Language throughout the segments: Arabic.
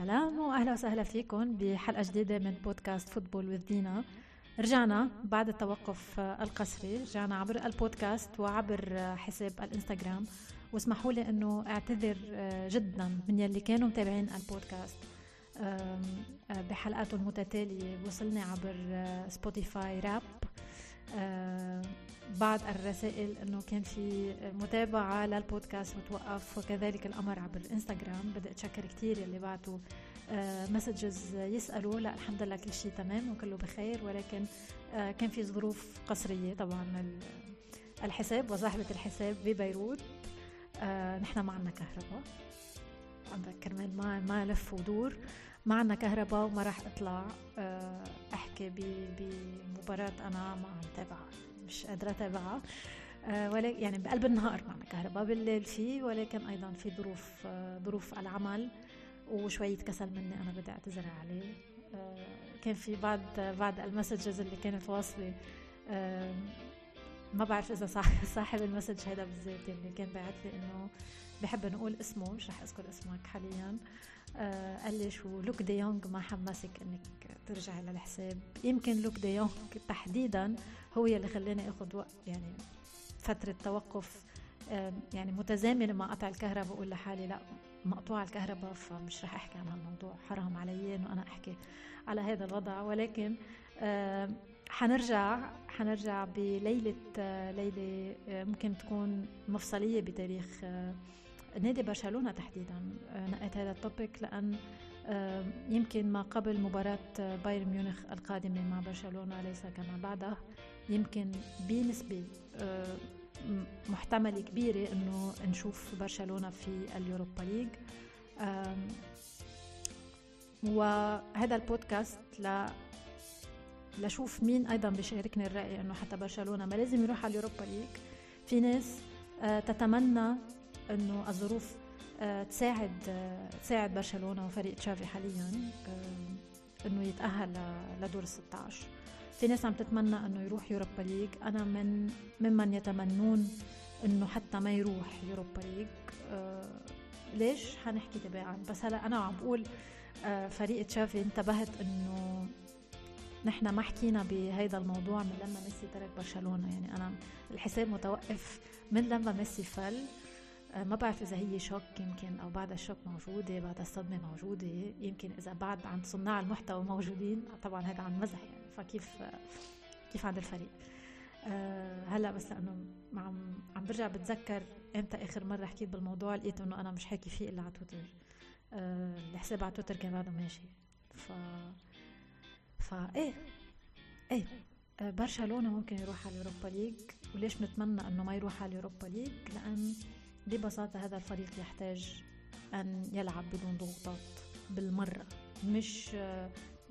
سلام وأهلا وسهلا فيكم بحلقة جديدة من بودكاست Football with Dina. رجعنا بعد التوقف القسري رجعنا عبر البودكاست وعبر حساب الإنستغرام. واسمحوا لي إنه أعتذر جدا من يلي كانوا متابعين البودكاست. بحلقاته المتتالية وصلني عبر Spotify Wrapped بعض الرسائل إنه كان في متابعة للبودكاست وتوقف وكذلك الأمر عبر الإنستغرام. بدي أتشكر كثير يلي بعتوا مسجز يسألوا. لا الحمد لله كل شيء تمام وكله بخير. ولكن آه، كان في ظروف قصرية طبعا الحساب وصاحبة الحساب ببيروت. آه، نحن ما عندنا كهرباء كرمال ما ما لف ودور. ما عندنا كهرباء وما راح أطلع آه، أحكي بمباراة أنا ما عم تابعها مش قادرة أتابعها. آه، ولكن يعني بقلب النهار معنا كهرباء بالليل في ولكن أيضا في ظروف آه، ظروف العمل وشوية كسل مني أنا بدي أعتذر عليه. آه، كان في بعض بعض ال messages اللي كانت واصلة ما بعرف إذا صاحب ال message هذا بالذات اللي كان باعت لي إنه بحب نقول اسمه مش رح أذكر اسمك حاليا. قال لي شو لوك دي يونغ ما حمسك إنك ترجعي للحساب. يمكن لوك دي يونغ تحديدا هو يلي خلاني آخذ وقت يعني فترة توقف يعني متزامنة مع قطع الكهرباء بقول لحالي لا مقطوع الكهرباء فمش رح أحكي عن هالموضوع. حرام علي إنه أنا أحكي على هذا الوضع. ولكن حنرجع حنرجع بليلة ليلة ممكن تكون مفصلية بتاريخ نادي برشلونة تحديدا. نقيت هذا التوبيك لأن يمكن ما قبل مباراة بايرن ميونخ القادمة مع برشلونة ليس كما بعده. يمكن بنسبة محتملة كبيرة إنه نشوف برشلونة في ال Europa League. وهذا البودكاست ل لشوف مين أيضا بيشاركني الرأي إنه حتى برشلونة ما لازم يروح على ال Europa League. في ناس تتمنى إنه الظروف آه، تساعد آه، تساعد برشلونة وفريق تشافي حاليا آه، إنه يتأهل لدور ال 16 في ناس عم تتمنى إنه يروح Europa League أنا من ممن يتمنون إنه حتى ما يروح Europa League ليش؟ حنحكي تباعا. بس هلا أنا عم بقول فريق تشافي انتبهت إنه نحن ما حكينا بهيدا الموضوع من لما ميسي ترك برشلونة. يعني أنا الحساب متوقف من لما ميسي فل. آه، ما بعرف إذا هي shock يمكن أو بعد ال shock موجودة بعد الصدمة موجودة يمكن إذا بعد عند صناع المحتوى موجودين طبعا هذا عن مزح يعني. فكيف كيف عند الفريق؟ أه هلأ بس لأنه عم عم برجع بتذكر إمتى آخر مرة حكيت بالموضوع لقيت إنه أنا مش حاكي فيه إلا على تويتر. أه الحساب على تويتر كان بعده ماشي. ف فا إيه إيه آه، برشلونة ممكن يروح على ال Europa League. وليش بنتمنى إنه ما يروح على ال Europa League؟ لأن ببساطة هذا الفريق يحتاج أن يلعب بدون ضغوطات بالمرة. مش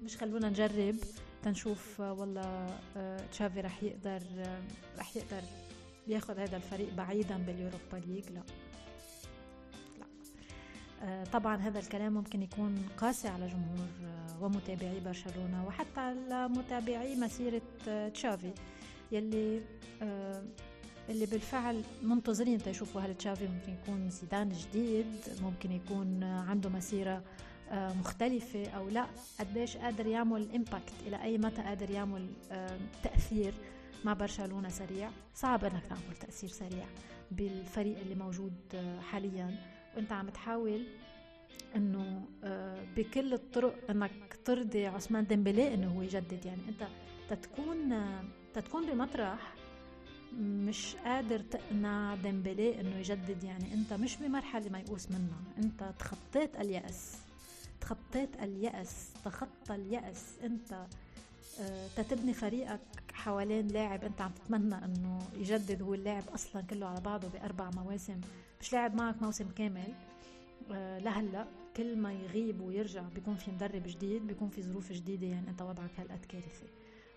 مش خلونا نجرب تنشوف والله تشافي رح يقدر رح يقدر ياخذ هذا الفريق بعيدا باليوروبا ليج لا. لا. طبعا هذا الكلام ممكن يكون قاسي على جمهور ومتابعي برشلونة وحتى متابعي مسيرة تشافي يلي اللي بالفعل منتظرين تيشوفوا هل تشافي ممكن يكون زيدان جديد ممكن يكون عنده مسيرة آه، مختلفة أو لا. قديش قادر يعمل impact إلى أي متى قادر يعمل تأثير مع برشلونة سريع؟ صعب إنك تعمل تأثير سريع بالفريق اللي موجود آه، حاليا. وأنت عم تحاول إنه آه، بكل الطرق إنك ترضي عثمان ديمبلي إنه هو يجدد. يعني أنت تتكون تتكون بمطرح مش قادر تقنع ديمبلي إنه يجدد يعني أنت مش بمرحلة ميؤوس منها. أنت تخطيت اليأس تخطيت اليأس تخطى اليأس. أنت آه، تتبني فريقك حوالين لاعب أنت عم تتمنى إنه يجدد. هو اللاعب أصلا كله على بعضه بأربع مواسم. مش لاعب معك موسم كامل. آه، لهلأ كل ما يغيب ويرجع بيكون في مدرب جديد بيكون في ظروف جديدة. يعني أنت وضعك هالقد كارثه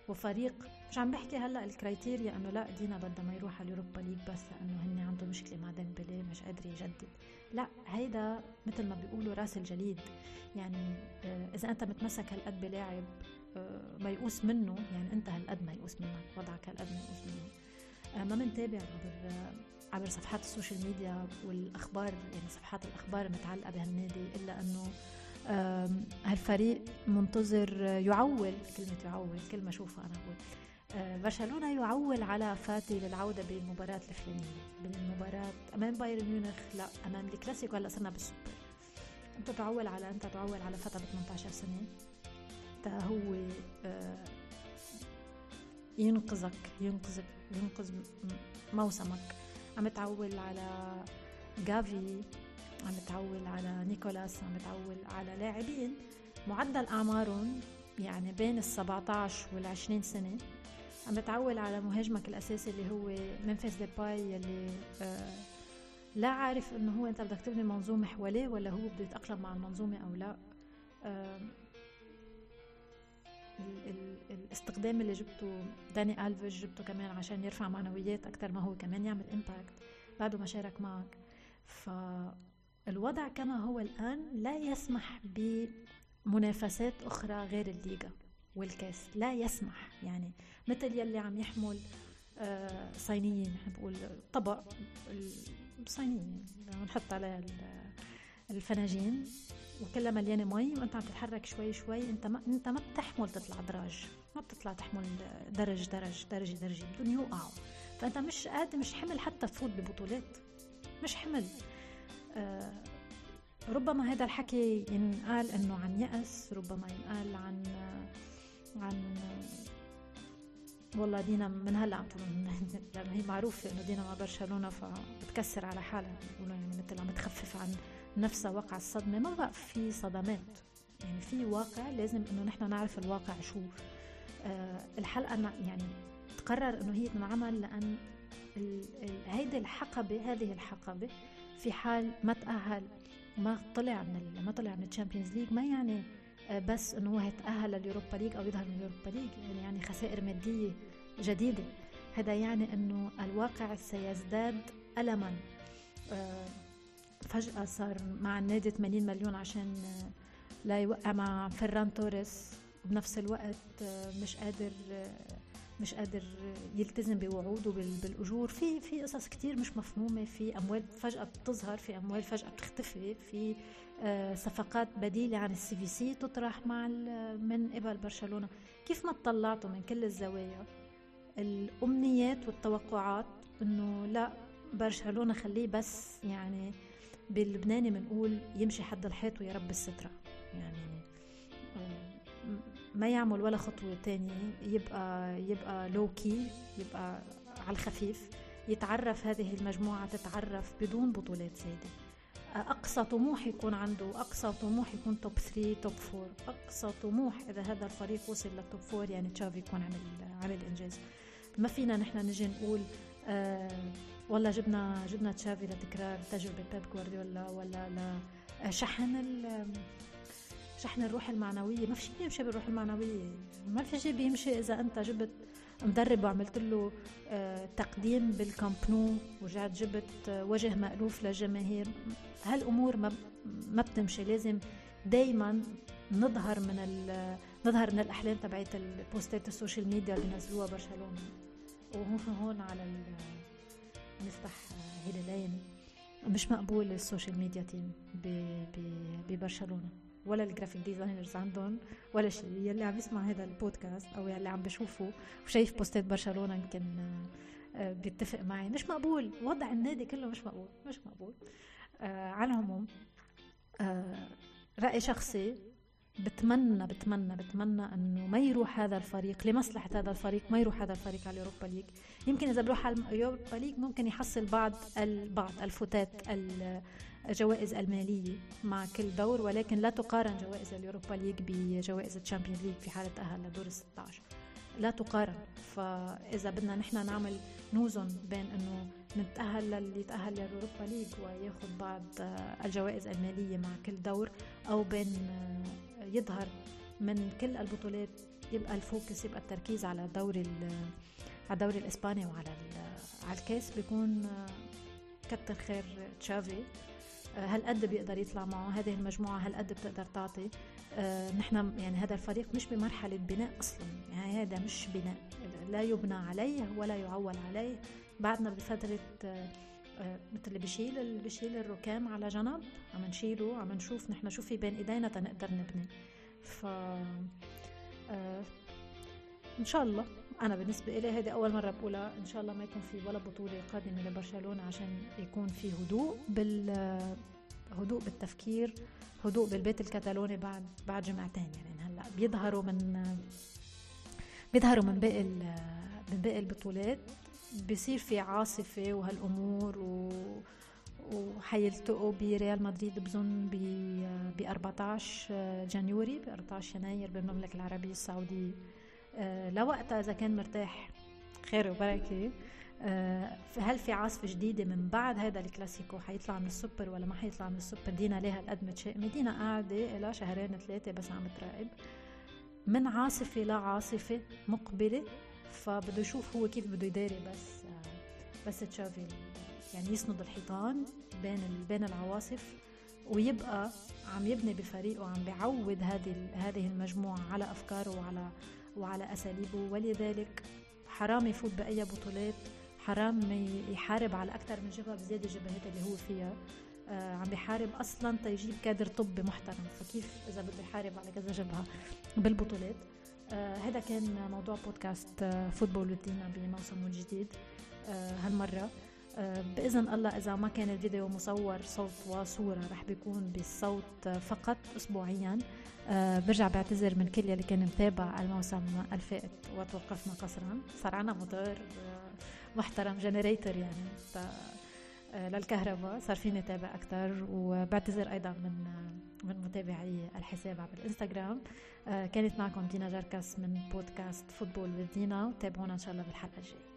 وفريق. مش عم بحكي هلأ ال criteria إنه لأ دينا بدها ما يروح على ال Europa League بس لأنه هن عنده مشكلة مع ديمبلي مش قادر يجدد. لأ هيدا مثل ما بيقولوا راس الجليد. يعني آه، إذا أنت متمسك هالقد بلاعب آه، ميؤوس منه يعني أنت هالقد ميؤوس منك. وضعك هالقد ميؤوس منه. آه، ما بنتابع عبر عبر صفحات ال social media والأخبار يعني صفحات الأخبار المتعلقه بهالنادي إلا إنه هالفريق منتظر يعول كلمة يعول كلمة شوفها أنا أقول. آه، برشلونة يعول على فاتي للعودة بالمباراه الفلانيه بالمباراه أمام بايرن ميونخ لا أمام الكلاسيكو. هلا صرنا بالسوبر. أنت تعول على أنت تعول على فتى ب 18 سنة. تا هو آه، ينقذك ينقذك ينقذ موسمك. عم تعول على جافي عم تعول على نيكولاس عم تعول على لاعبين. معدل أعمارهم يعني بين ال 17 وال 20 سنة. عم بتعول على مهاجمك الأساسي اللي هو ممفيس ديباي يلي آه لا عارف إنه هو أنت بدك تبني منظومة حواليه ولا هو بده يتأقلم مع المنظومة أو لا. آه ال ال الاستقدام اللي جبته داني ألفيش جبته كمان عشان يرفع معنويات أكثر ما هو كمان يعمل impact بعده ما شارك معك فالوضع كما هو الآن لا يسمح بمنافسات أخرى غير الليغا والكاس لا يسمح. يعني مثل يلي عم يحمل آه، صينيين بقول طبق الصينيين بنحط عليها الفناجين وكلها مليانة مي وأنت عم تتحرك شوي شوي أنت ما أنت ما بتحمل تطلع دراج ما بتطلع تحمل درج درج درجه درجه بدون يوقعوا فأنت مش قادر مش حمل حتى تفوت ببطولات مش حمل. ربما هذا الحكي ينقال إنه عن يأس ربما ينقال عن عن والله دينا من هلأ عم تقول لأنه هي معروفة إنه دينا مع برشلونة فبتكسر على حالها بيقولوا يعني مثل عم تخفف عن نفسها وقع الصدمة. ما بقى في صدمات يعني في واقع لازم إنه نحن نعرف الواقع شو. آه الحلقة يعني تقرر إنه هي تنعمل لأن هيدي الحقبة هذه الحقبة في حال ما تأهل ما طلع من ما طلع من ال Champions League ما يعني آه، بس إنه هو يتاهل لل Europa League أو يظهر من ال Europa League يعني, يعني خسائر مادية جديدة. هذا يعني إنه الواقع سيزداد ألما. آه، فجأة صار مع النادي 80 مليون عشان آه، لا يوقع مع فران توريس بنفس الوقت مش قادر مش قادر يلتزم بوعوده بالأجور. في في قصص كتير مش مفهومة في أموال فجأة بتظهر في أموال فجأة بتختفي في آه، صفقات بديلة عن ال CVC تطرح مع من قبل برشلونة. كيف ما اطلعتوا من كل الزوايا الأمنيات والتوقعات إنه لا برشلونة خليه بس يعني باللبناني بنقول يمشي حد الحيط ويا رب السترة. يعني ما يعمل ولا خطوة تانية يبقى يبقى low-key يبقى على الخفيف يتعرف هذه المجموعة تتعرف بدون بطولات زايدة. أقصى طموح يكون عنده أقصى طموح يكون top 3 top 4 أقصى طموح إذا هذا الفريق وصل لل top 4 يعني تشافي يكون عمل عمل إنجاز. ما فينا نحن نجي نقول آه والله جبنا جبنا تشافي لتكرار تجربة بيب جوارديولا ولا لشحن شحن الروح المعنوية ما في شيء بيمشي بالروح المعنوية. ما في شيء بيمشي إذا أنت جبت مدرب وعملت له آه، تقديم بالكامب نو ورجعت جبت آه، وجه مألوف للجماهير. هالأمور ما ما بتمشي. لازم دائما نظهر من نظهر من الأحلام تبعت البوستات ال social media اللي نزلوها برشلونة. وهون هون على نفتح هلالين مش مقبول ال social media team ببرشلونة. ولا ال graphic designers عندهم ولا شيء يلي عم يسمع هذا البودكاست أو يلي عم بشوفه وشايف بوستات برشلونة يمكن آه، بيتفق معي. مش مقبول. وضع النادي كله مش مقبول مش مقبول. آه على العموم آه رأي شخصي بتمنى بتمنى بتمنى إنه ما يروح هذا الفريق لمصلحة هذا الفريق ما يروح هذا الفريق على ال Europa League يمكن إذا بروح على ال Europa League ممكن يحصل بعض البعض الفتات الجوائز المالية مع كل دور ولكن لا تقارن جوائز ال Europa League بجوائز ال Champions League في حالة تاهل لدور ال 16 لا تقارن. فإذا بدنا نحن نعمل نوزن بين إنه نتأهل للي يتأهل لل Europa League وياخذ بعض الجوائز المالية مع كل دور أو بين يظهر من كل البطولات يبقى ال focus يبقى التركيز على الدوري على الدوري الإسباني وعلى على الكاس. بيكون كتر خير تشافي. هل قد بيقدر يطلع معه؟ هذه المجموعة هل قد بتقدر تعطي؟ آه نحن يعني هذا الفريق مش بمرحلة بناء أصلا. يعني هذا مش بناء. لا يبنى عليه ولا يعول عليه. بعدنا بفترة آه، مثل اللي بشيل اللي بشيل الركام على جنب عم نشيله عم نشوف نحن شو في بين إيدينا تنقدر نبني. ف آه، إن شاء الله. أنا بالنسبة لي هذه أول مرة بقولها. إن شاء الله ما يكون في ولا بطولة قادمة لبرشلونة عشان يكون في هدوء بال هدوء بالتفكير هدوء بالبيت الكتالوني بعد بعد جمعتين يعني هلأ بيظهروا من بيظهروا من باقي من باقي البطولات. بصير في عاصفة وهالأمور و وحيلتقوا بريال مدريد بظن ب 14 January ب 14 يناير بالمملكة العربية السعودية. أه لوقتها إذا كان مرتاح. خير وبركة. أه هل في عاصفة جديدة من بعد هذا الكلاسيكو؟ حيطلع من السوبر ولا ما حيطلع من السوبر؟ دينا ليه هالقد متشائمة دينا قاعدة إلها شهرين ثلاثة بس عم تراقب. من عاصفة لعاصفة مقبلة فبده يشوف هو كيف بده يداري بس بس تشافي يعني يسند الحيطان بين بين العواصف ويبقى عم يبني بفريقه وعم بيعود هذه هذه المجموعة على أفكاره وعلى وعلى اساليبه ولذلك حرام يفوت بأي بطولات حرام يحارب على أكثر من جبهة بزيادة الجبهات اللي هو فيها. آه عم بيحارب أصلا تيجيب كادر طبي محترم. فكيف إذا بده يحارب على كذا جبهة بالبطولات؟ آه هذا كان موضوع بودكاست آه football ودينا بموسمه الجديد آه هالمرة بإذن الله إذا ما كان الفيديو مصور صوت وصورة رح بيكون بالصوت فقط أسبوعيا. آه برجع بعتذر من كل يلي كان متابع الموسم الفائت وتوقفنا قسرا صار عنا موتور آه، محترم generator يعني. آه، للكهرباء صار فيني تابع أكثر وبعتذر أيضا من من متابعي الحساب على الإنستغرام. كانت معكم دينا جركس من بودكاست football ودينا. وتابعونا إن شاء الله بالحلقة الجاية.